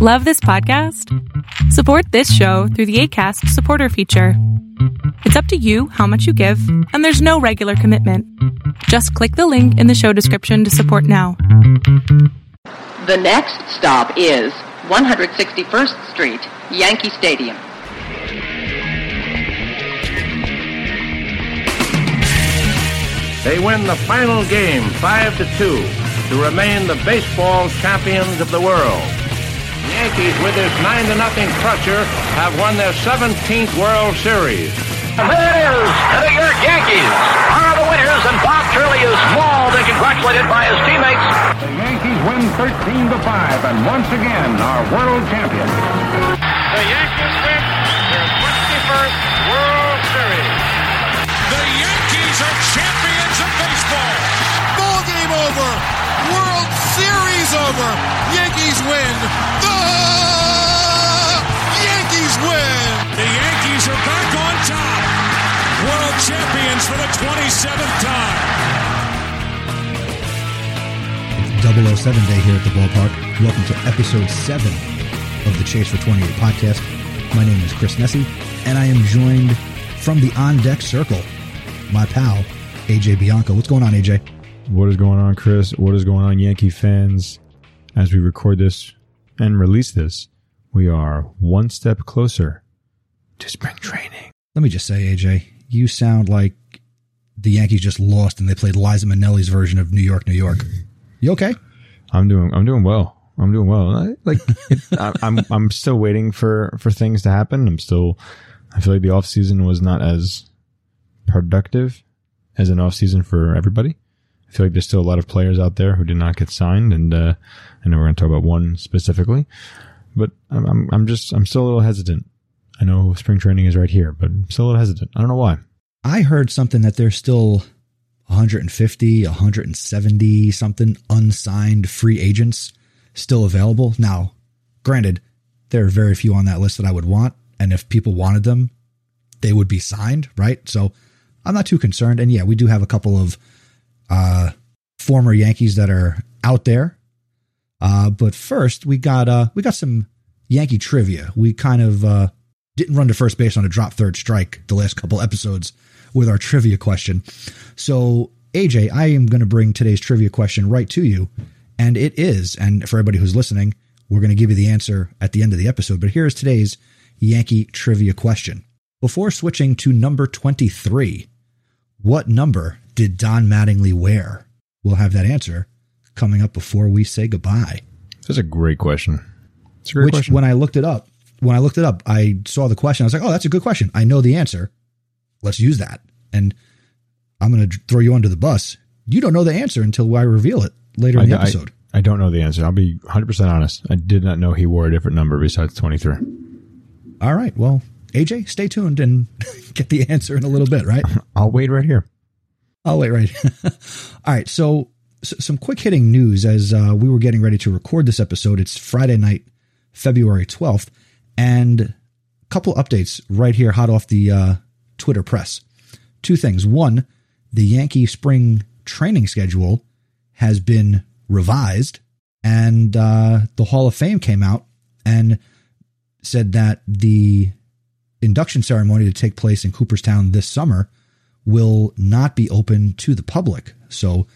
Love this podcast? Support this show through the ACAST supporter feature. It's up to you how much you give, and there's no regular commitment. Just click the link in the show description to support now. The next stop is 161st Street, Yankee Stadium. They win the final game 5 to 2 to remain the baseball champions of the world. The Yankees, with this 9 to nothing crusher, have won their 17th World Series. And there it is. The New York Yankees are the winners, and Bob Turley is mauled and congratulated by his teammates. The Yankees win 13 to 5 and once again are world champions. The Yankees win their 21st World Series. The Yankees are champions of baseball. Ball game over. World Series over. Yankees win. The Yankees win. The Yankees are back on top. World champions for the 27th time. 007 day here at the ballpark. Welcome to episode 7 of the Chase for 28 podcast. My name is Chris Nessie, and I am joined from the on deck circle, my pal, AJ Bianco. What's going on, AJ? What is going on, Chris? What is going on, Yankee fans? As we record this and release this, we are one step closer to spring training. Let me just say, AJ, you sound like the Yankees just lost and they played Liza Minnelli's version of New York, New York. You okay? I'm doing. I'm doing well. I'm doing well. I, like it, I, I'm. I'm still waiting for for things to happen. I'm still. I feel like the off season was not as productive as an off season for everybody. I feel like there's still a lot of players out there who did not get signed, and uh, I know we're going to talk about one specifically, but I'm, I'm I'm just I'm still a little hesitant. I know spring training is right here, but I'm still a little hesitant. I don't know why. I heard something that there's still 150, 170 something unsigned free agents still available. Now, granted, there are very few on that list that I would want. And if people wanted them, they would be signed, right? So I'm not too concerned. And yeah, we do have a couple of uh, former Yankees that are out there. Uh, but first, we got uh, we got some Yankee trivia. We kind of uh, didn't run to first base on a drop third strike the last couple episodes with our trivia question. So, AJ, I am going to bring today's trivia question right to you. And it is, and for everybody who's listening, we're going to give you the answer at the end of the episode. But here's today's Yankee trivia question. Before switching to number 23, what number did Don Mattingly wear? We'll have that answer coming up before we say goodbye. That's a great question. It's a great Which, question. when I looked it up, when I looked it up, I saw the question. I was like, oh, that's a good question. I know the answer. Let's use that. And I'm going to throw you under the bus. You don't know the answer until I reveal it later in the I- episode. I don't know the answer. I'll be 100% honest. I did not know he wore a different number besides 23. All right. Well, AJ, stay tuned and get the answer in a little bit, right? I'll wait right here. I'll wait right. All right. So, s some quick hitting news as uh, we were getting ready to record this episode. It's Friday night, February 12th, and a couple updates right here, hot off the uh, Twitter press. Two things. One, the Yankee spring training schedule has been revised, and uh, the Hall of Fame came out and said that the induction ceremony to take place in Cooperstown this summer will not be open to the public. So,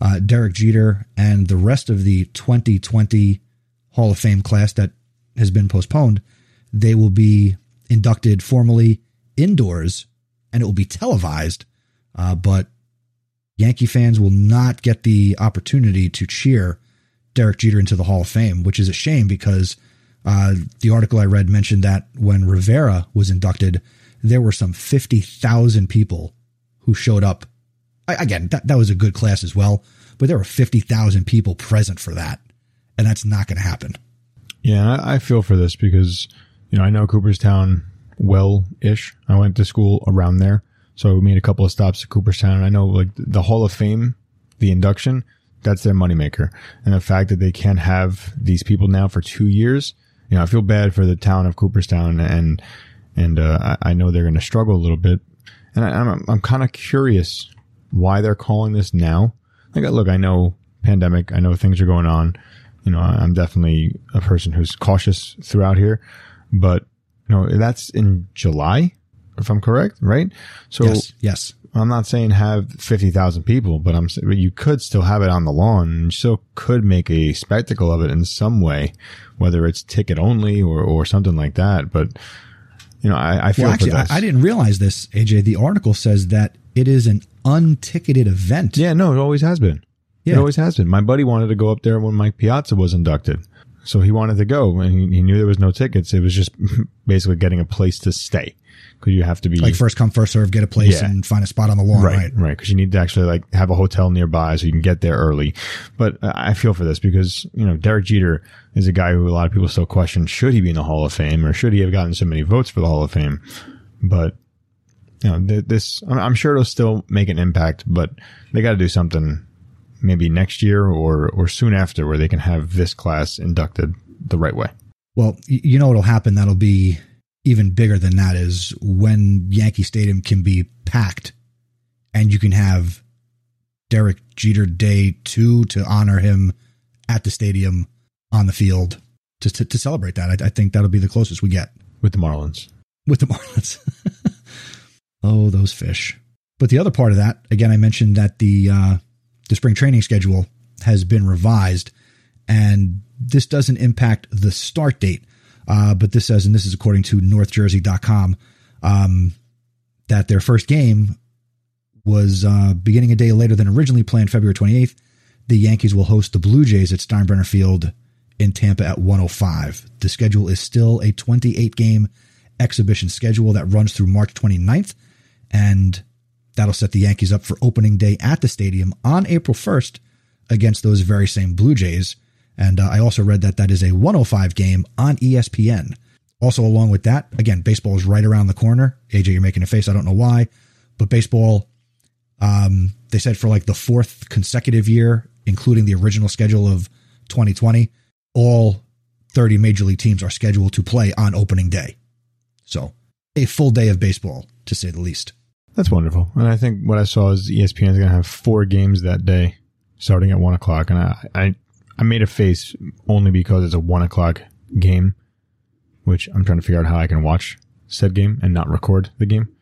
uh, Derek Jeter and the rest of the 2020 Hall of Fame class that has been postponed, they will be inducted formally indoors and it will be televised. Uh, but Yankee fans will not get the opportunity to cheer Derek Jeter into the Hall of Fame, which is a shame because uh, the article I read mentioned that when Rivera was inducted, there were some 50,000 people who showed up. I, again, that, that was a good class as well, but there were 50,000 people present for that. And that's not going to happen. Yeah, I feel for this because, you know, I know Cooperstown well ish. I went to school around there. So we made a couple of stops at Cooperstown. And I know like the Hall of Fame, the induction, that's their moneymaker. And the fact that they can't have these people now for two years, you know, I feel bad for the town of Cooperstown and, and, uh, I, I know they're going to struggle a little bit. And I, I'm, I'm kind of curious why they're calling this now. Like, look, I know pandemic. I know things are going on, You know, I'm definitely a person who's cautious throughout here, but you know, that's in July, if I'm correct, right? So yes, yes. I'm not saying have 50,000 people, but I'm but you could still have it on the lawn and you still could make a spectacle of it in some way, whether it's ticket only or, or something like that. But, you know, I, I feel Well, actually, for I, this. I didn't realize this, AJ. The article says that it is an unticketed event. Yeah, no, it always has been. It always has been. My buddy wanted to go up there when Mike Piazza was inducted. So he wanted to go and he, he knew there was no tickets. It was just basically getting a place to stay because you have to be Like first come, first serve, get a place Yeah. and find a spot on the lawn, right? right, right. Because you need to actually like have a hotel nearby so you can get there early. But I feel for this because you know Derek Jeter is a guy who a lot of people still question should he be in the Hall of Fame or should he have gotten so many votes for the Hall of Fame. But you know th- this, I'm, I'm sure it'll still make an impact, but they got to do something maybe next year or or soon after where they can have this class inducted the right way. Well, you know what'll happen that'll be even bigger than that is when Yankee Stadium can be packed and you can have Derek Jeter Day 2 to honor him at the stadium on the field to, to, to celebrate that. I, I think that'll be the closest we get with the Marlins. with the Marlins. oh, those fish. But the other part of that, again, I mentioned that the uh, the spring training schedule has been revised, and this doesn't impact the start date. Uh, but this says, and this is according to NorthJersey.com, um, that their first game was uh, beginning a day later than originally planned, February 28th. The Yankees will host the Blue Jays at Steinbrenner Field in Tampa at 105. The schedule is still a 28 game exhibition schedule that runs through March 29th, and that'll set the Yankees up for opening day at the stadium on April 1st against those very same Blue Jays. And uh, I also read that that is a 105 game on ESPN. Also, along with that, again, baseball is right around the corner. AJ, you're making a face. I don't know why, but baseball, um, they said for like the fourth consecutive year, including the original schedule of 2020, all 30 major league teams are scheduled to play on opening day. So, a full day of baseball, to say the least. That's wonderful. And I think what I saw is ESPN is going to have four games that day, starting at one o'clock. And I, I, I made a face only because it's a one o'clock game, which I'm trying to figure out how I can watch said game and not record the game.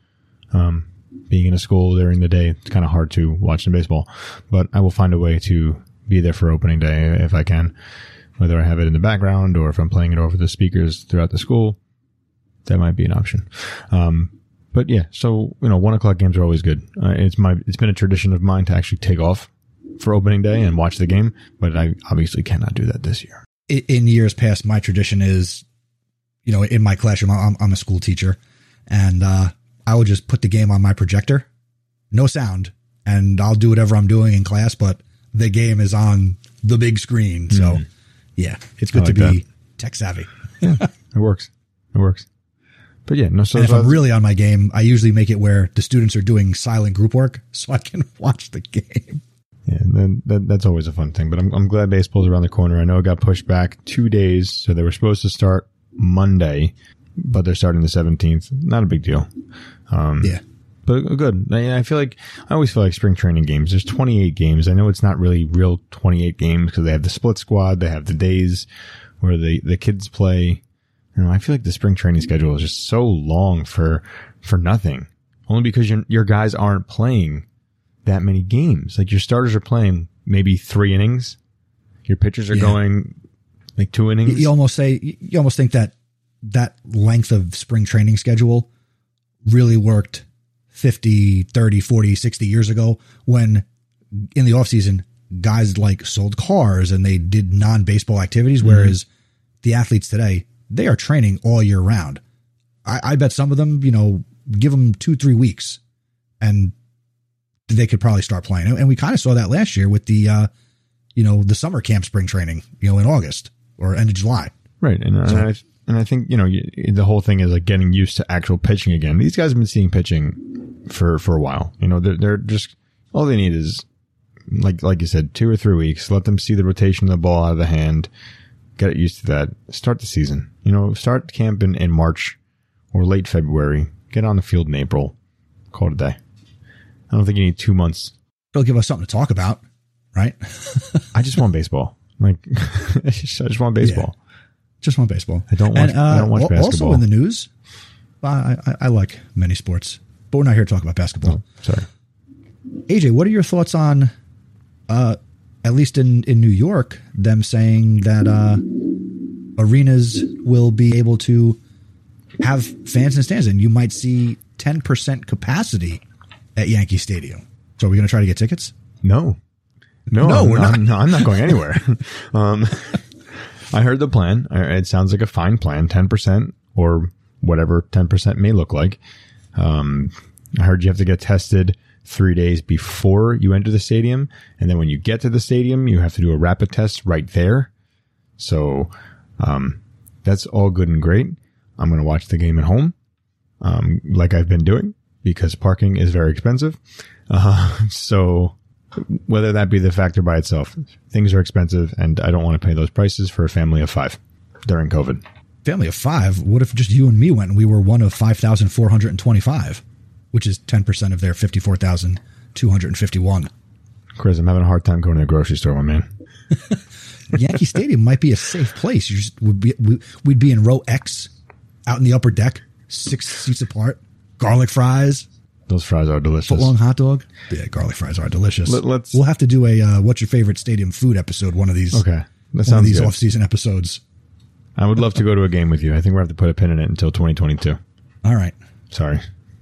Um, being in a school during the day, it's kind of hard to watch some baseball, but I will find a way to be there for opening day if I can, whether I have it in the background or if I'm playing it over the speakers throughout the school. That might be an option. Um, but yeah, so you know, one o'clock games are always good. Uh, it's my it's been a tradition of mine to actually take off for opening day and watch the game, but I obviously cannot do that this year. In years past, my tradition is, you know, in my classroom, I'm, I'm a school teacher, and uh, I will just put the game on my projector, no sound, and I'll do whatever I'm doing in class, but the game is on the big screen. So, yeah, it's good like to be that. tech savvy. It works. It works. But yeah, no. So And if I'm really on my game, I usually make it where the students are doing silent group work so I can watch the game. Yeah, then that, that's always a fun thing. But I'm I'm glad baseball's around the corner. I know it got pushed back two days, so they were supposed to start Monday, but they're starting the 17th. Not a big deal. Um, Yeah. but good. I, I feel like I always feel like spring training games. There's 28 games. I know it's not really real 28 games because they have the split squad. They have the days where the the kids play. You know, I feel like the spring training schedule is just so long for for nothing. Only because your your guys aren't playing that many games. Like your starters are playing maybe three innings. Your pitchers are Yeah. going like two innings. you almost say you almost think that that length of spring training schedule really worked 50, 30, 40, 60 years ago when in the offseason guys like sold cars and they did non-baseball activities mm-hmm. whereas the athletes today they are training all year round. I, I bet some of them, you know, give them two, three weeks and they could probably start playing. And we kind of saw that last year with the, uh, you know, the summer camp spring training, you know, in August or end of July. Right, and, and I and I think you know the whole thing is like getting used to actual pitching again. These guys have been seeing pitching for for a while. You know, they're they're just all they need is like like you said, two or three weeks. Let them see the rotation of the ball out of the hand. Get it used to that. Start the season. You know, start camp in, in March or late February. Get on the field in April. Call it a day. I don't think you need two months. It'll give us something to talk about, right? I just want baseball. Like, I just, want baseball. Just want baseball. I don't watch- I don't watch Also basketball. in the news, I, I, I like many sports, but we're not here to talk about basketball. Oh, sorry. AJ, what are your thoughts on, uh, at least in, in New York, them saying that uh, arenas will be able to have fans in stands, and you might see ten percent capacity at Yankee Stadium. So, are we going to try to get tickets? No. No, No, I'm we're not. not. No, I'm not going anywhere. um, I heard the plan. It sounds like a fine plan, 10% or whatever 10% may look like. Um, I heard you have to get tested three days before you enter the stadium. And then when you get to the stadium, you have to do a rapid test right there. So, um, that's all good and great. I'm going to watch the game at home, um, like I've been doing because parking is very expensive. Uh, so whether that be the factor by itself, things are expensive and I don't want to pay those prices for a family of five during COVID. Family of five. What if just you and me went and we were one of five thousand four hundred and twenty-five, which is ten percent of their fifty-four thousand two hundred and fifty-one? Chris, I'm having a hard time going to the grocery store, my man. Yankee Stadium might be a safe place. You just would be we- we'd be in row X, out in the upper deck, six seats apart. Garlic fries, Those fries are delicious. foot long hot dog. Yeah, garlic fries are delicious. Let- let's- we'll have to do a uh, what's your favorite stadium food episode. One of these. Okay. That One of sounds these good. off-season episodes. I would love to go to a game with you. I think we are have to put a pin in it until 2022. All right, Sorry.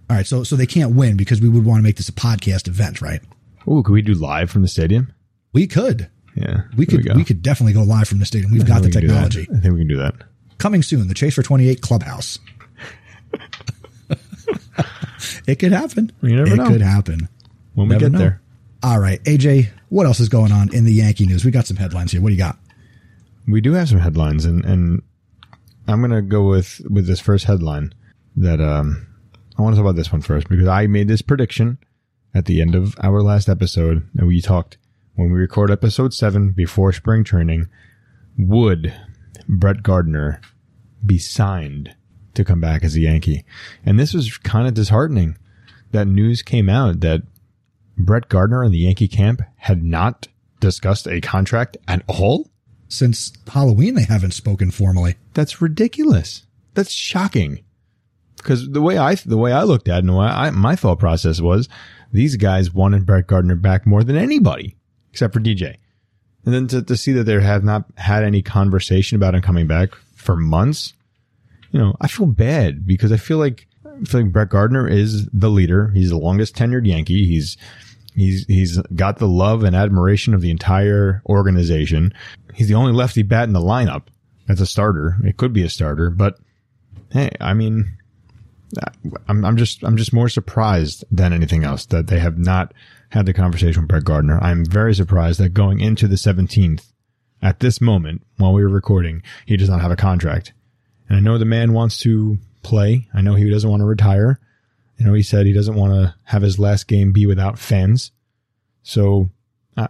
all right. So so they can't win because we would want to make this a podcast event, right? Ooh, could we do live from the stadium? We could. Yeah. We could go. we, could definitely go live from the stadium. We've I got the we can technology. I think we can do that. Coming soon, the Chase for 28 Clubhouse. it could happen. You never it know. could happen. When we Never get know. there. All right, AJ, what else is going on in the Yankee news? We got some headlines here. What do you got? We do have some headlines, and, and I'm going to go with, with this first headline that um, I want to talk about this one first because I made this prediction at the end of our last episode and we talked when we record episode seven before spring training. Would Brett Gardner be signed to come back as a Yankee? And this was kind of disheartening. That news came out that Brett Gardner and the Yankee camp had not discussed a contract at all. Since Halloween, they haven't spoken formally. That's ridiculous. That's shocking. Because the way I the way I looked at it and I, my thought process was, these guys wanted Brett Gardner back more than anybody, except for DJ. And then to, to see that they have not had any conversation about him coming back for months, you know, I feel bad because I feel like I feel like Brett Gardner is the leader. He's the longest tenured Yankee. He's he's he's got the love and admiration of the entire organization. He's the only lefty bat in the lineup as a starter. It could be a starter, but hey, I mean, I'm, I'm just I'm just more surprised than anything else that they have not had the conversation with Brett Gardner. I'm very surprised that going into the 17th, at this moment while we were recording, he does not have a contract. And I know the man wants to play. I know he doesn't want to retire. You know, he said he doesn't want to have his last game be without fans. So I,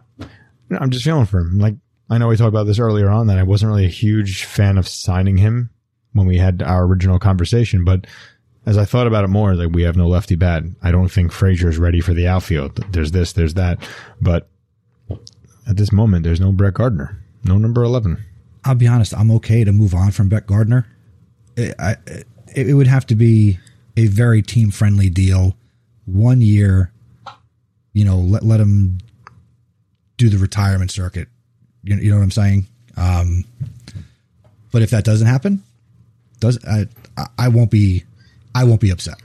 I'm just feeling for him. Like I know we talked about this earlier on that I wasn't really a huge fan of signing him when we had our original conversation, but as I thought about it more, like we have no lefty bat. I don't think Frazier's ready for the outfield. There's this, there's that, but at this moment, there's no Brett Gardner, no number eleven. I'll be honest. I'm okay to move on from Brett Gardner. It, I, it, would have to be a very team friendly deal. One year, you know, let let him do the retirement circuit. You, you know what I'm saying? Um, but if that doesn't happen, does I, I, I won't be I won't be upset.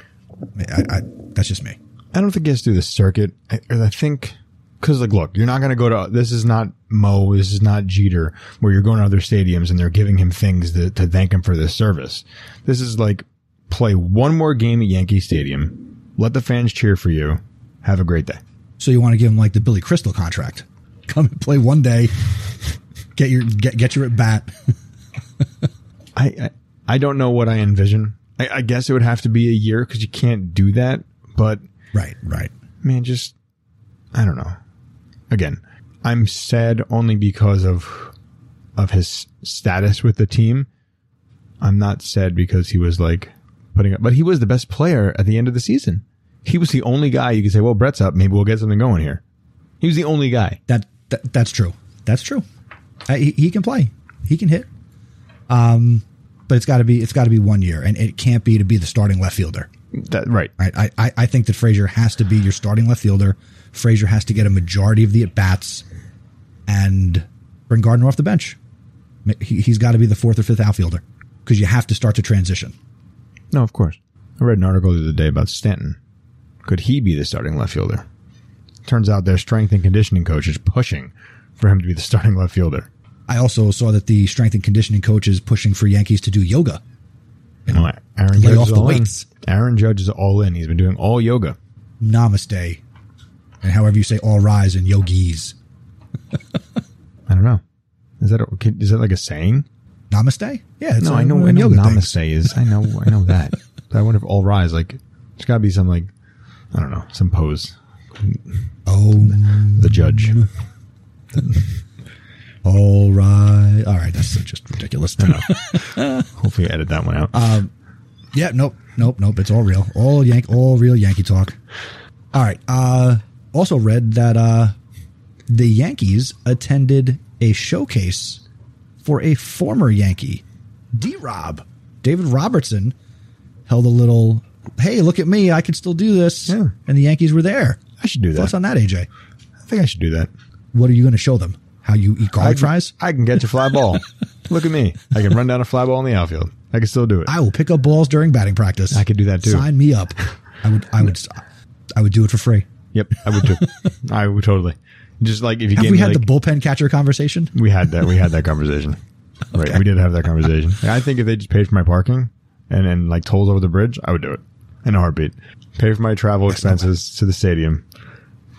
I, I, that's just me. I don't think he has to do the circuit. I, I think because like, look, you're not going to go to this is not Mo, this is not Jeter, where you're going to other stadiums and they're giving him things to, to thank him for this service. This is like play one more game at Yankee Stadium, let the fans cheer for you, have a great day. So you want to give him like the Billy Crystal contract? Come and play one day, get your get get your at bat. I, I I don't know what I envision. I, I guess it would have to be a year because you can't do that. But right, right. man, just I don't know. Again, I'm sad only because of of his status with the team. I'm not sad because he was like putting up, but he was the best player at the end of the season. He was the only guy you could say, "Well, Brett's up, maybe we'll get something going here." He was the only guy. That, that that's true. That's true. Uh, he, he can play. He can hit. Um, but it's got to be it's got to be one year, and it can't be to be the starting left fielder. That right. Right. I, I, I think that Frazier has to be your starting left fielder. Frazier has to get a majority of the at bats, and bring Gardner off the bench. He, he's got to be the fourth or fifth outfielder because you have to start to transition. No, of course. I read an article the other day about Stanton. Could he be the starting left fielder? Turns out their strength and conditioning coach is pushing for him to be the starting left fielder. I also saw that the strength and conditioning coach is pushing for Yankees to do yoga. You know, Aaron Lay Judge off is the all in. Aaron Judge is all in. He's been doing all yoga. Namaste. And however you say all rise in yogis. I don't know. Is that a, is that like a saying? Namaste? Yeah, it's no, a- I know. I know. Namaste things. is. I know. I know that. but I wonder if all rise like there's got to be some like I don't know some pose. Oh, The judge. all right. All right. That's just ridiculous. Hopefully, edit that one out. Yeah, nope, nope, nope. It's all real. All Yank, all real Yankee talk. All right. Uh, also read that uh, the Yankees attended a showcase for a former Yankee, D. Rob, David Robertson, held a little. Hey, look at me! I can still do this. Yeah. And the Yankees were there. I should do that. Thoughts on that, AJ? I think I should do that. What are you going to show them? How you eat garlic I, fries? I can catch a fly ball. Look at me. I can run down a fly ball in the outfield. I can still do it. I will pick up balls during batting practice. I could do that too. Sign me up. I would. I would. I would do it for free. Yep, I would too. I would totally. Just like if you Have we had like, the bullpen catcher conversation? we had that we had that conversation. Right, we did have that conversation. I think if they just paid for my parking and then like tolls over the bridge, I would do it in a heartbeat. Pay for my travel expenses to the stadium,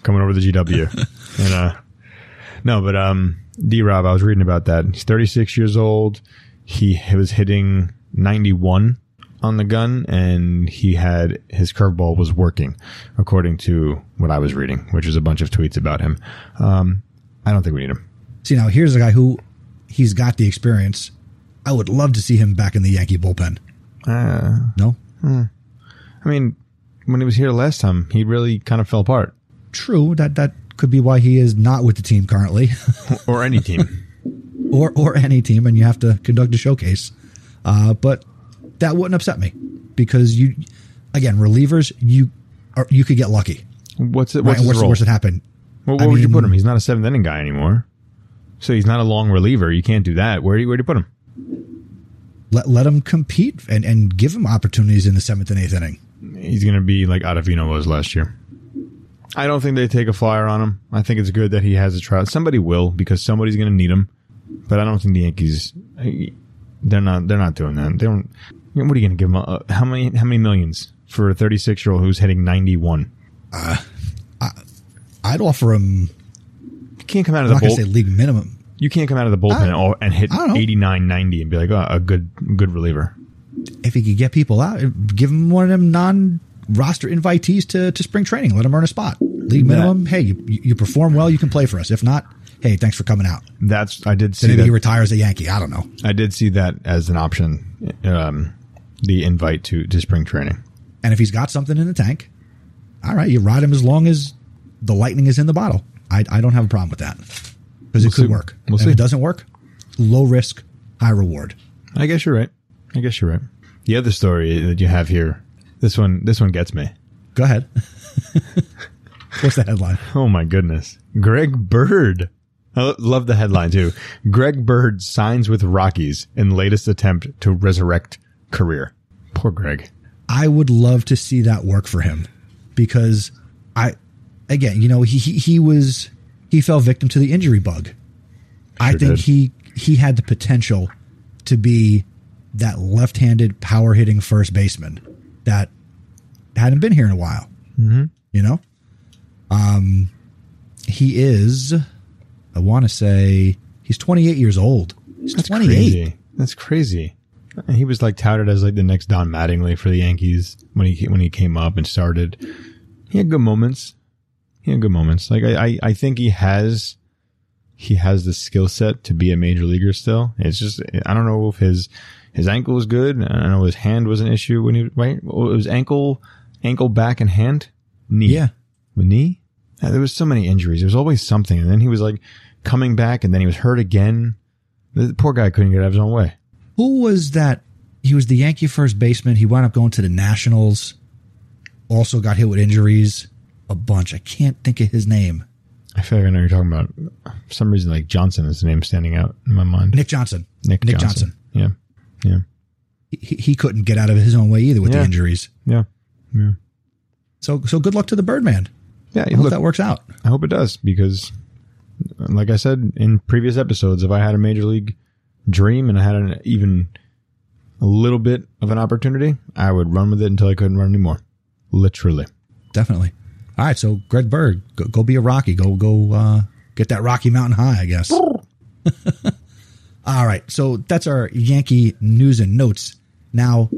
coming over the GW, and uh, no, but um, D Rob, I was reading about that. He's 36 years old. He was hitting 91 on the gun, and he had his curveball was working, according to what I was reading, which is a bunch of tweets about him. Um, I don't think we need him. See, now here's a guy who he's got the experience. I would love to see him back in the Yankee bullpen. Uh, No, I mean, when he was here last time, he really kind of fell apart. true. That that could be why he is not with the team currently, Or any team. or or any team, and you have to conduct a showcase. Uh, but that wouldn't upset me because you, again, relievers you are you could get lucky. What's it? What's what's the worst that happen? Well, I where would you put him? He's not a seventh inning guy anymore. So he's not a long reliever. You can't do that. Where do you, where do you put him? Let let him compete and and give him opportunities in the seventh and eighth inning. He's going to be like Ottavino was last year. I don't think they take a flyer on him. I think it's good that he has a trial. Somebody will because somebody's going to need him. But I don't think the Yankees. They're not. They're not doing that. They don't. What are you going to give him? Uh, how many? How many millions for a 36 year old who's hitting 91? I'd offer him. You can't come out I'm of the not bull. say league minimum. You can't come out of the bullpen I- and, all, and hit I 89, 90 and be like, oh, a good, good reliever. if he could get people out, give him one of them non-roster invitees to, to spring training. Let him earn a spot. League That- minimum. Hey, you, you perform well, you can play for us. If not, hey, thanks for coming out. That's I did Then see maybe he retires a Yankee. I don't know. I did see that as an option. Um, the invite to to spring training. And if he's got something in the tank, all right, you ride him as long as the lightning is in the bottle. I, I don't have a problem with that because it We'll could see. work. We'll see. If it doesn't work, low risk, high reward. I guess you're right. I guess you're right. The other story that you have here, this one, this one gets me. Go ahead. What's the headline? Oh my goodness, Greg Bird. I love the headline too. Greg Bird signs with Rockies in latest attempt to resurrect career. Poor Greg. I would love to see that work for him because I, again, you know, he, he, he was, he fell victim to the injury bug. I think did. he, he had the potential to be that left-handed power hitting first baseman that hadn't been here in a while. Mm-hmm. You know, um, he is, I want to say he's 28 years old. He's That's 28. crazy. That's crazy. He was like touted as like the next Don Mattingly for the Yankees when he when he came up and started. He had good moments. He had good moments. Like I, I, I think he has he has the skill set to be a major leaguer still. It's just I don't know if his his ankle was good. I don't know his hand was an issue when he right. It was ankle, ankle, back, and hand, knee. Yeah. Knee. Yeah, there was so many injuries. There was always something, and then he was like coming back and then he was hurt again. The poor guy couldn't get out of his own way. Who was that? He was the Yankee first baseman. He wound up going to the Nationals. Also got hit with injuries. A bunch. I can't think of his name. I feel like I know you're talking about. For some reason, like Johnson is the name standing out in my mind. Nick Johnson. Nick, Nick Johnson. Yeah. Yeah. He, he couldn't get out of his own way either with Yeah. the injuries. Yeah. Yeah. So so good luck to the Birdman. Yeah. I hope Look, that works out. I hope it does because, like I said in previous episodes, if I had a major league dream and I had an, even a little bit of an opportunity, I would run with it until I couldn't run anymore. Literally. Definitely. All right. So Greg Bird, go, go be a Rocky. Go go uh, get that Rocky Mountain High. I guess. All right. So that's our Yankee news and notes. Now,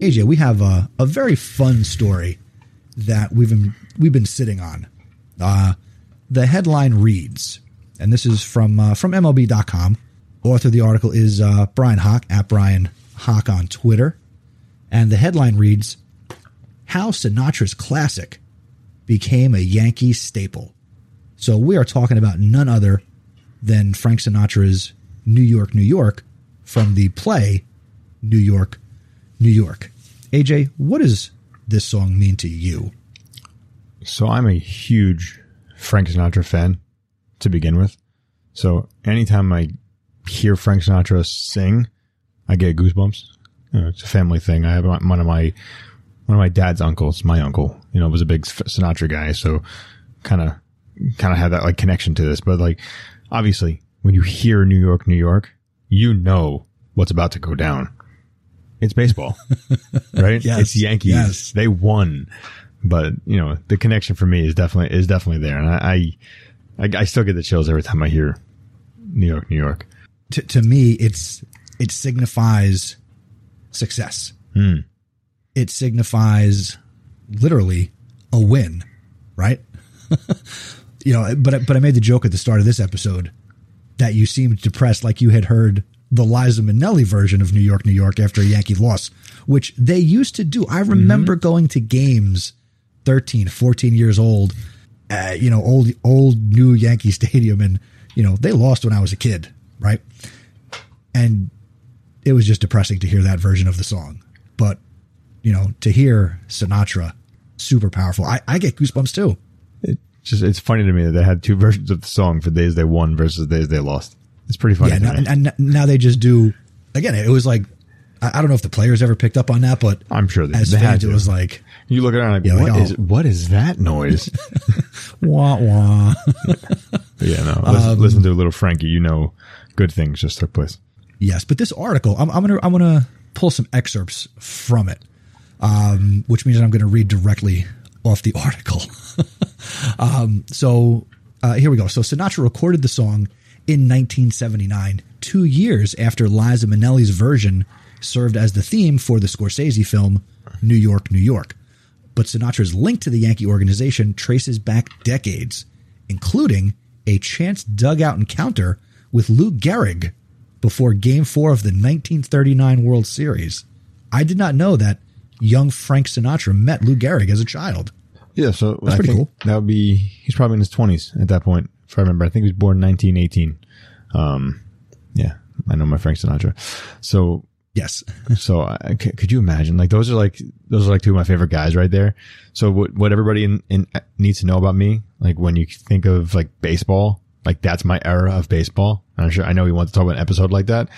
AJ, we have a, a very fun story that we've been we've been sitting on. Uh, the headline reads, and this is from uh, from MLB.com. Author of the article is uh, Bryan Hoch at Bryan Hoch on Twitter, and the headline reads, "How Sinatra's classic became a Yankee staple." So we are talking about none other than Frank Sinatra's New York, New York from the play New York, New York. AJ, what does this song mean to you? So I'm a huge Frank Sinatra fan to begin with. So anytime I hear Frank Sinatra sing, I get goosebumps. You know, it's a family thing. I have one of my one of my dad's uncles, my uncle, you know, was a big Sinatra guy, so kind of kind of had that like connection to this. But like, obviously, when you hear New York, New York, you know what's about to go down. It's baseball, right? Yes, It's Yankees. yes. They won, but you know the connection for me is definitely is definitely there, and I I, I still get the chills every time I hear New York, New York. To, to me, it's it signifies success. It signifies literally a win, right? you know, but I- but I made the joke at the start of this episode that you seemed depressed, like you had heard the Liza Minnelli version of New York, New York after a Yankee loss, which they used to do. I remember going to games 13, 14 years old, uh, you know, old, old new Yankee Stadium. And, you know, they lost when I was a kid, right? And it was just depressing to hear that version of the song. But, you know, to hear Sinatra, super powerful. I, I get goosebumps too. It just it's funny to me that they had two versions of the song for days they won versus days they lost. It's pretty funny. Yeah, now, and, and now they just do. Again, it was like I, don't know if the players ever picked up on that, but I'm sure they, as they had fans, it was like you look around like, Yeah, what like, is oh. what is that noise? wah wah. Yeah, no. Listen, Um, listen to a little Frankie. You know, good things just took place. yes, but this article, I'm, I'm gonna I'm gonna pull some excerpts from it, um, which means I'm gonna read directly off the article. um, so uh, here we go. So Sinatra recorded the song in 1979, two years after Liza Minnelli's version served as the theme for the Scorsese film New York, New York. But Sinatra's link to the Yankee organization traces back decades, including a chance dugout encounter with Lou Gehrig before Game 4 of the 1939 World Series. I did not know that young Frank Sinatra met Lou Gehrig as a child. Yeah, so That's I pretty cool. That would be he's probably in his twenties at that point. If I remember, I think he was born 1918. Um, yeah, I know my Frank Sinatra. So Yes. So I, c- could you imagine? Like those are like those are like two of my favorite guys right there. So what what everybody in, in needs to know about me, like when you think of like baseball, like that's my era of baseball. I'm sure I know we want to talk about an episode like that,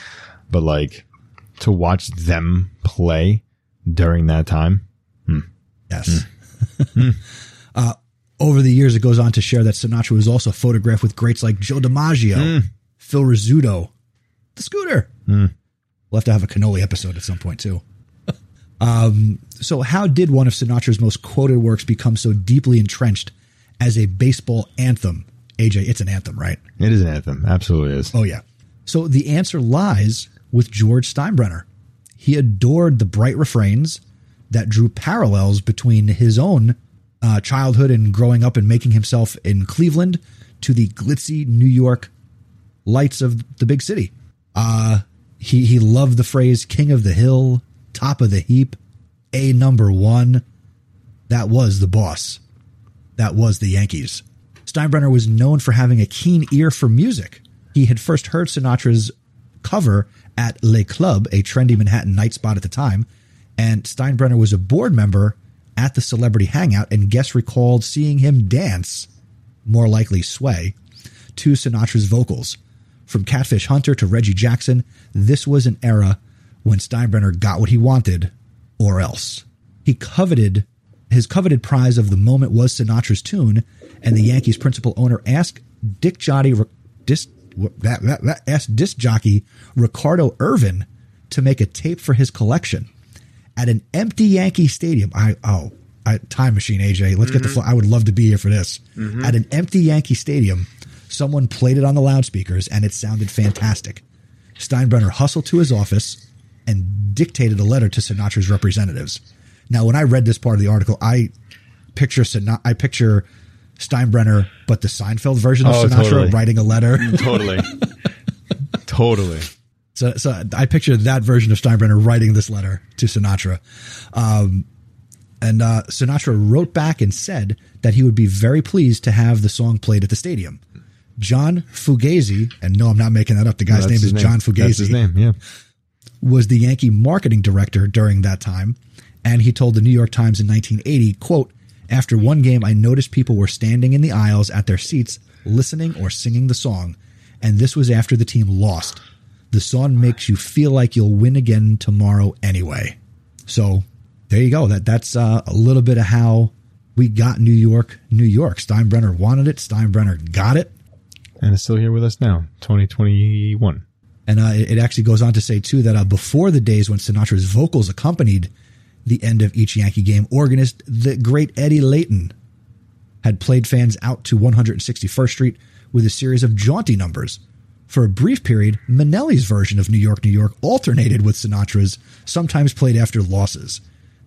but like to watch them play during that time. Hmm. Yes. Hmm. Hmm. uh, over the years, it goes on to share that Sinatra was also photographed with greats like Joe DiMaggio, Phil Rizzuto, the Scooter. We'll have to have a cannoli episode at some point too. um, so, how did one of Sinatra's most quoted works become so deeply entrenched as a baseball anthem? AJ, it's an anthem, right? It is an anthem, absolutely is. Oh, yeah. So the answer lies with George Steinbrenner. He adored the bright refrains that drew parallels between his own uh, childhood and growing up and making himself in Cleveland to the glitzy New York lights of the big city. Uh, he, he loved the phrase king of the hill, top of the heap, a number one. That was the boss. That was the Yankees. Steinbrenner was known for having a keen ear for music. He had first heard Sinatra's cover at Le Club, a trendy Manhattan night spot at the time, and Steinbrenner was a board member at the celebrity hangout and guests recalled seeing him dance, more likely sway, to Sinatra's vocals. From Catfish Hunter to Reggie Jackson, this was an era when Steinbrenner got what he wanted, or else. He coveted his coveted prize of the moment was Sinatra's tune, and the Yankees' principal owner asked Dick Johnny disc, that, that, that asked disc jockey Ricardo Irvin to make a tape for his collection at an empty Yankee Stadium. I oh, I, time machine, AJ. Let's get the. Mm-hmm. Fl- I would love to be here for this. Mm-hmm. At an empty Yankee Stadium, someone played it on the loudspeakers, and it sounded fantastic. Steinbrenner hustled to his office and dictated a letter to Sinatra's representatives. Now, when I read this part of the article, I picture Sinatra, I picture Steinbrenner, but the Seinfeld version of Oh, Sinatra totally. writing a letter. Totally. totally. So, so I picture that version of Steinbrenner writing this letter to Sinatra. Um, and uh, Sinatra wrote back and said that he would be very pleased to have the song played at the stadium. John Fugazi, and no, I'm not making that up. The guy's That's name is his John Fugazi That's his name, yeah. was the Yankee marketing director during that time, and he told the New York Times in 1980, quote, after one game, I noticed people were standing in the aisles at their seats, listening or singing the song, and this was after the team lost. The song makes you feel like you'll win again tomorrow anyway. So there you go. That that's uh, a little bit of how we got New York, New York. Steinbrenner wanted it. Steinbrenner got it. And it's still here with us now, 2021. And uh, it it actually goes on to say, too, that uh, before the days when Sinatra's vocals accompanied the end of each Yankee game, organist, the great Eddie Layton, had played fans out to 161st Street with a series of jaunty numbers. For a brief period, Minnelli's version of New York, New York alternated with Sinatra's, sometimes played after losses.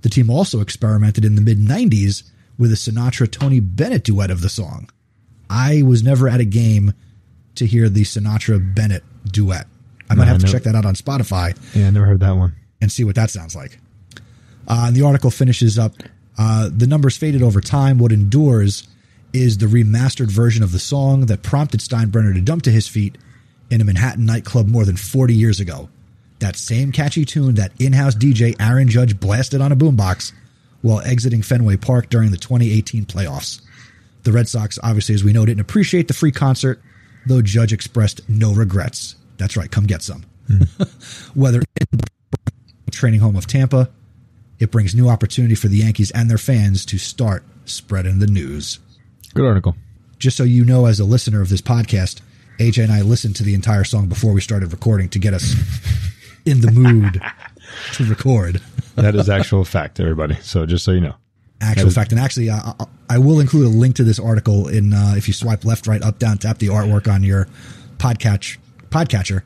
The team also experimented in the mid 90s with a Sinatra Tony Bennett duet of the song. I was never at a game to hear the Sinatra Bennett duet. I might No, have to check that out on Spotify Yeah, I never heard that one. and see what that sounds like. Uh, and the article finishes up uh, the numbers faded over time. What endures is the remastered version of the song that prompted Steinbrenner to jump to his feet in a Manhattan nightclub more than 40 years ago. That same catchy tune that in house DJ Aaron Judge blasted on a boombox while exiting Fenway Park during the 2018 playoffs. The Red Sox, obviously, as we know, didn't appreciate the free concert, though Judge expressed no regrets. That's right, come get some. Whether in training home of Tampa, it brings new opportunity for the Yankees and their fans to start spreading the news. Good article. Just so you know, as a listener of this podcast, AJ and I listened to the entire song before we started recording to get us in the mood to record. That is actual fact, everybody. So just so you know. Actual is- fact, and actually, I, I- I will include a link to this article in uh, if you swipe left, right, up, down, tap the artwork on your podcatch podcatcher.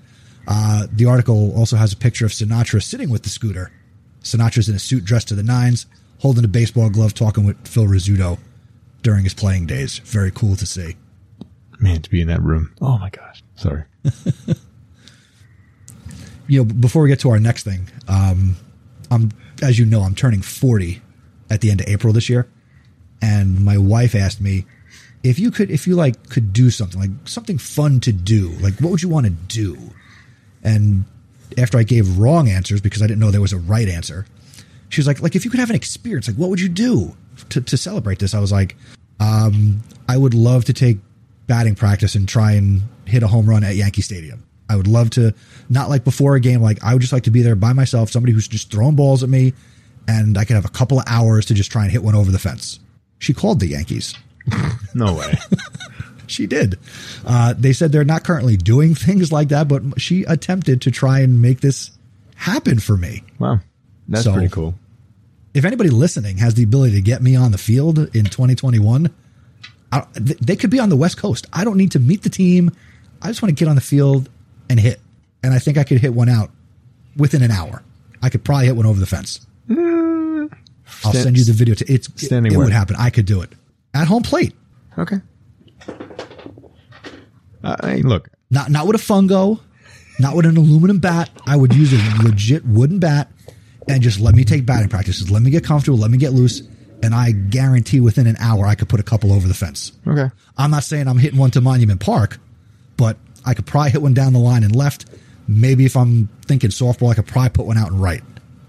Uh, the article also has a picture of Sinatra sitting with the scooter. Sinatra's in a suit dressed to the nines, holding a baseball glove, talking with Phil Rizzuto during his playing days. Very cool to see. Man, to be in that room. Oh my gosh. Sorry. you know, before we get to our next thing, um, I'm, as you know, I'm turning 40 at the end of April this year. And my wife asked me if you could, if you like, could do something like something fun to do, like what would you want to do? And after I gave wrong answers because I didn't know there was a right answer, she was like, like if you could have an experience, like what would you do to, to celebrate this? I was like, um, I would love to take batting practice and try and hit a home run at Yankee Stadium. I would love to, not like before a game, like I would just like to be there by myself, somebody who's just throwing balls at me, and I could have a couple of hours to just try and hit one over the fence. She called the Yankees. No way. She did. Uh, they said they're not currently doing things like that, but she attempted to try and make this happen for me. wow. That's So- pretty cool. If anybody listening has the ability to get me on the field in 2021, I, they could be on the West Coast. I don't need to meet the team. I just want to get on the field and hit. And I think I could hit one out within an hour. I could probably hit one over the fence. I'll send you the video. To, it's standing it where? would happen. I could do it at home plate. Okay. Uh, hey, look, Not not with a fungo, not with an aluminum bat. I would use a legit wooden bat and just let me take batting practices. Let me get comfortable. Let me get loose, and I guarantee within an hour I could put a couple over the fence. Okay. I'm not saying I'm hitting one to Monument Park, but I could probably hit one down the line and left. Maybe if I'm thinking softball, I could probably put one out and right.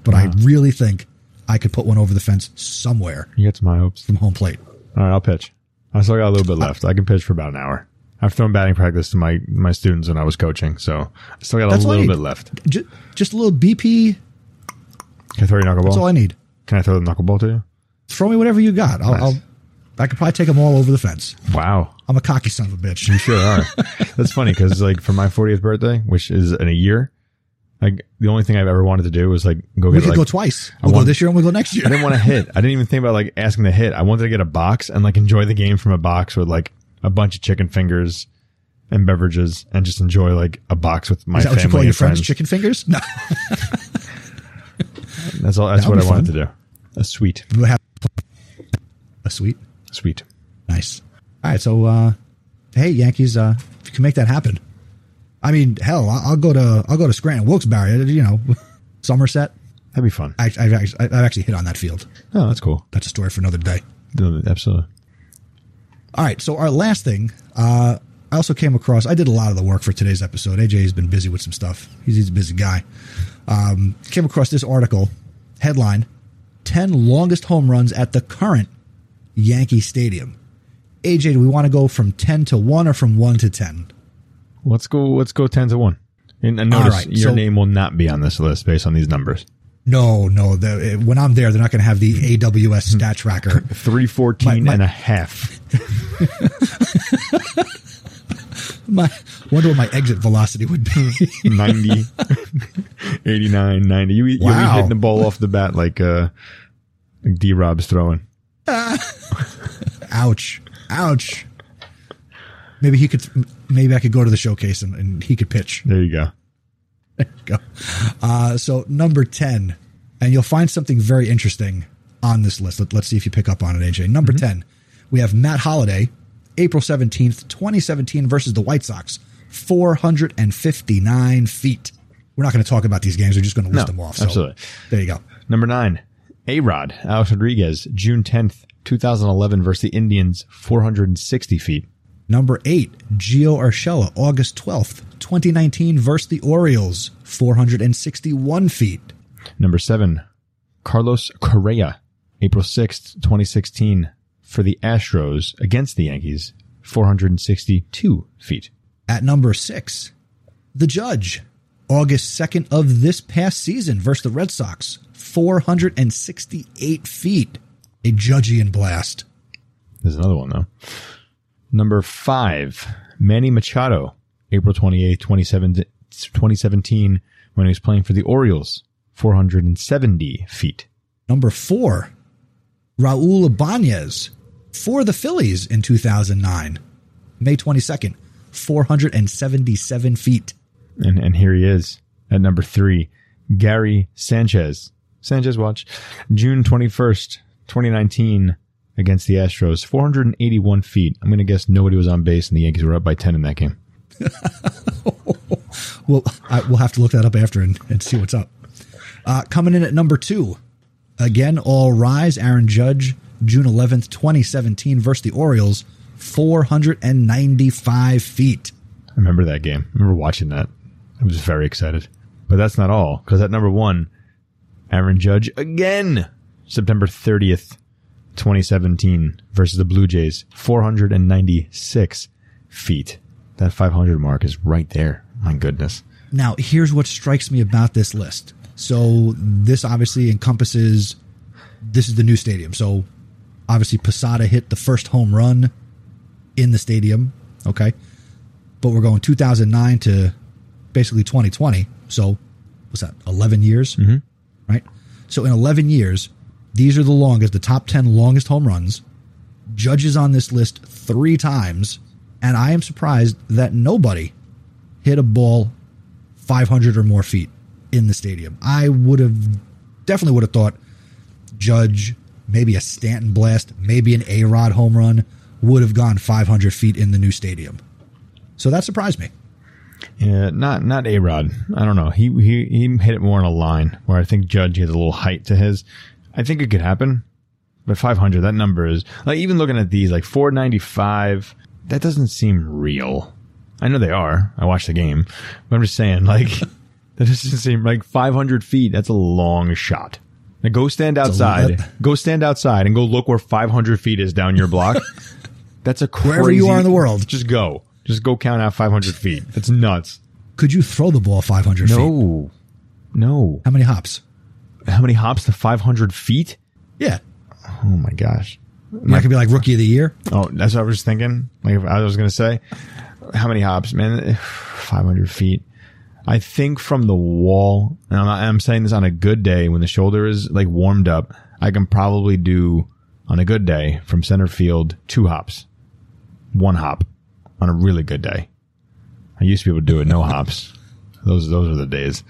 But I really think I could put one over the fence somewhere You get to my hopes. from home plate. All right, I'll pitch. I still got a little bit left. I can pitch for about an hour. I've thrown batting practice to my my students when I was coaching, so I still got That's a little bit left. Just, just a little BP. Can I throw you a knuckleball? That's all I need. Can I throw the knuckleball to you? Throw me whatever you got. I'll, Nice. I'll I could probably take them all over the fence. Wow, I'm a cocky son of a bitch. you sure are. That's funny because like for my 40th birthday, which is in a year, like the only thing I've ever wanted to do was like go We get We could like, go twice. I We'll go this year and we'll go next year. I didn't want to hit. I didn't even think about like asking to hit. I wanted to get a box and like enjoy the game from a box with like a bunch of chicken fingers and beverages and just enjoy like a box with my Is that what family you call your friends? friends. Chicken fingers? No. That's all. That's That would what I wanted fun. to do. A sweet, We'll have a sweet. sweet. Nice. All right. So, uh, hey, Yankees, uh, if you can make that happen. I mean, hell, I'll, I'll go to, I'll go to Scranton, Wilkes-Barre, you know, Somerset. That'd be fun. I, I've actually, I've actually hit on that field. Oh, that's cool. That's a story for another day. Absolutely. All right. So our last thing, uh, I also came across, I did a lot of the work for today's episode. AJ has been busy with some stuff. He's, he's a busy guy. Um, came across this article headline 10 longest home runs at the current Yankee Stadium. AJ, do we want to go from 10 to 1 or from 1 to 10? Let's go. Let's go ten to one. And, and notice right, your so- name will not be on this list based on these numbers. No, no. The, when I'm there, they're not going to have the AWS stat tracker. Three fourteen My- my- and a half. My, wonder what my exit velocity would be. 90, 89, 90. You, you'll be hitting the ball off the bat like, uh, like D Rob's throwing. Ouch. Ouch. Maybe he could, maybe I could go to the showcase and, and he could pitch. There you go. There you go. Uh, so number 10, and you'll find something very interesting on this list. Let, let's see if you pick up on it, AJ. Number 10, we have Matt Holliday, April 17th, 2017 versus the White Sox, 459 feet. We're not going to talk about these games. We're just going to list No, them off. So absolutely. There you go. Number nine, A Rod, Alex Rodriguez, June 10th, 2011 versus the Indians, 460 feet. Number eight, Gio Urshela, August 12th, 2019 versus the Orioles, 461 feet. Number seven, Carlos Correa, April 6th, 2016 for the Astros against the Yankees, 462 feet. At number six, the Judge, August 2nd of this past season versus the Red Sox, 468 feet. A Judgian blast. There's another one though. Number five, Manny Machado, April 28th, 2017, 2017 when he was playing for the Orioles, 470 feet. Number four, Raul Ibanez for the Phillies in 2009, May 22nd, 477 feet. And, and here he is at number three, Gary Sanchez. Sanchez watch, June 21st, 2019 against the Astros, 481 feet. I'm going to guess nobody was on base and the Yankees were up by 10 in that game. Well, I, we'll have to look that up after and, and see what's up. Uh, coming in at number two, again, all rise. Aaron Judge, June 11th, 2017 versus the Orioles, 495 feet. I remember that game. I remember watching that. I was very excited. But that's not all, because at number one, Aaron Judge again, September 30th, 2017 versus the Blue Jays, 496 feet. That 500 mark is right there. My goodness. Now, here's what strikes me about this list. So, this obviously encompasses this is the new stadium. So, obviously, Posada hit the first home run in the stadium. Okay. But we're going 2009 to basically 2020. So, what's that, 11 years? Mm-hmm. Right. So, in 11 years, these are the longest, the top 10 longest home runs. Judges on this list three times. And I am surprised that nobody hit a ball 500 or more feet in the stadium. I would have definitely would have thought Judge, maybe a Stanton blast, maybe an A Rod home run would have gone 500 feet in the new stadium. So that surprised me. Yeah, not not A Rod. I don't know. He he he hit it more in a line where I think Judge has a little height to his. I think it could happen, But 500, that number is like even looking at these, like 495, that doesn't seem real. I know they are. I watched the game, but I'm just saying, like, that doesn't seem like 500 feet. That's a long shot. Now go stand outside. Go stand outside and go look where 500 feet is down your block. That's a crazy, Wherever you are in the world. Just go. Just go count out 500 feet. That's nuts. Could you throw the ball 500 feet? No, no. How many hops? How many hops to 500 feet? Yeah. Oh my gosh. That could be like rookie of the year. Oh, that's what I was thinking. Like I was going to say, how many hops, man? 500 feet. I think from the wall, and I'm, not, I'm saying this on a good day when the shoulder is like warmed up, I can probably do on a good day from center field two hops, one hop on a really good day. I used to be able to do it no hops. Those those are the days.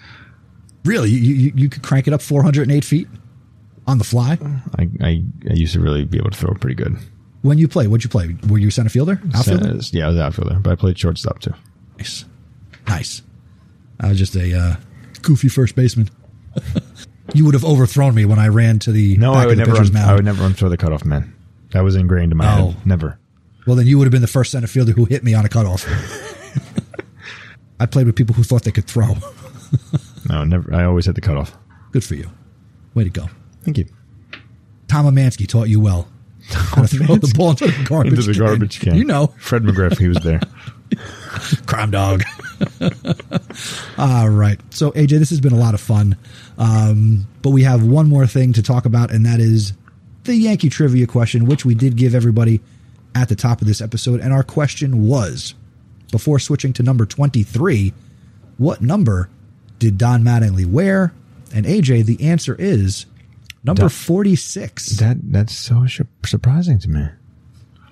Really? You, you, you could crank it up 408 feet on the fly? I, I I used to really be able to throw pretty good. When you play, what'd you play? Were you center fielder? Outfielder? Yeah, I was outfielder, but I played shortstop too. Nice. Nice. I was just a uh, goofy first baseman. you would have overthrown me when I ran to the No, back I would of the never. mound. I would never run toward the cutoff man. That was ingrained in my Oh. head. Never. Well, then you would have been the first center fielder who hit me on a cutoff. I played with people who thought they could throw. No, never. I always hit the cutoff. Good for you. Way to go. Thank you. Tom Amansky taught you well. How to throw the ball into the garbage Into the can. garbage can. You know, Fred McGriff. He was there. crime dog. All right. So, AJ, this has been a lot of fun. Um, but we have one more thing to talk about, and that is the Yankee trivia question, which we did give everybody at the top of this episode. And our question was before switching to number 23, what number did Don Mattingly wear? And AJ, the answer is number Don- 46. That that's so su- surprising to me.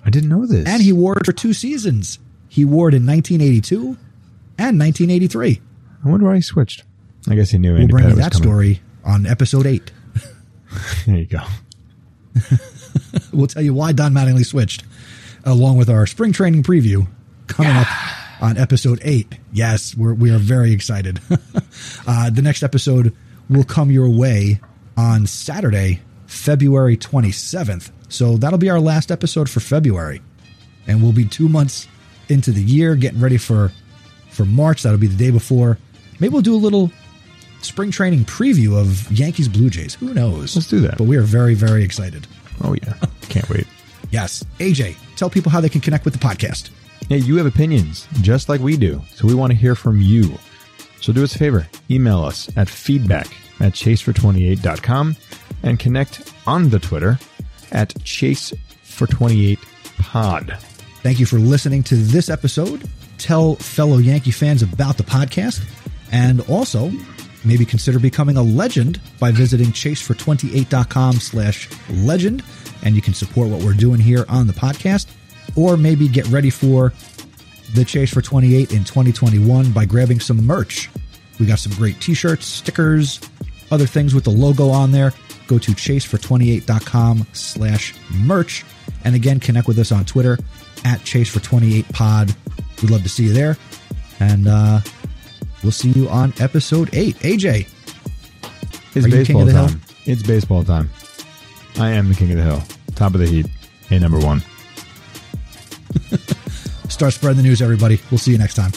I didn't know this. and he wore it for two seasons. He wore it in 1982 and 1983. I wonder why he switched. I guess he knew We'll Andy bring you Pettitte that coming. story on episode 8. There you go. We'll tell you why Don Mattingly switched, along with our spring training preview coming up on episode eight. Yes, we're we are very excited. uh, the next episode will come your way on Saturday, February twenty seventh. So that'll be our last episode for February, and we'll be two months into the year, getting ready for for March. That'll be the day before. Maybe we'll do a little spring training preview of Yankees Blue Jays. Who knows? Let's do that. But we are very very excited. Oh yeah. Can't wait. Yes. AJ, tell people how they can connect with the podcast. Hey, you have opinions just like we do, so we want to hear from you. So do us a favor, email us at feedback at chasefor28.com and connect on the Twitter at chasefor28pod. Thank you for listening to this episode. Tell fellow Yankee fans about the podcast and also maybe consider becoming a legend by visiting chasefor28.com slash legend and you can support what we're doing here on the podcast or maybe get ready for the Chase for 28 in 2021 by grabbing some merch. We got some great t-shirts, stickers, other things with the logo on there. Go to chasefor28.com slash merch. And again, connect with us on Twitter at Chase for 28 Pod. We'd love to see you there. And uh, we'll see you on episode 8. AJ, It's Are you king baseball the hill? time. It's baseball time. I am the king of the hill. Top of the heap, Hey, number one. start spreading the news, everybody. We'll see you next time.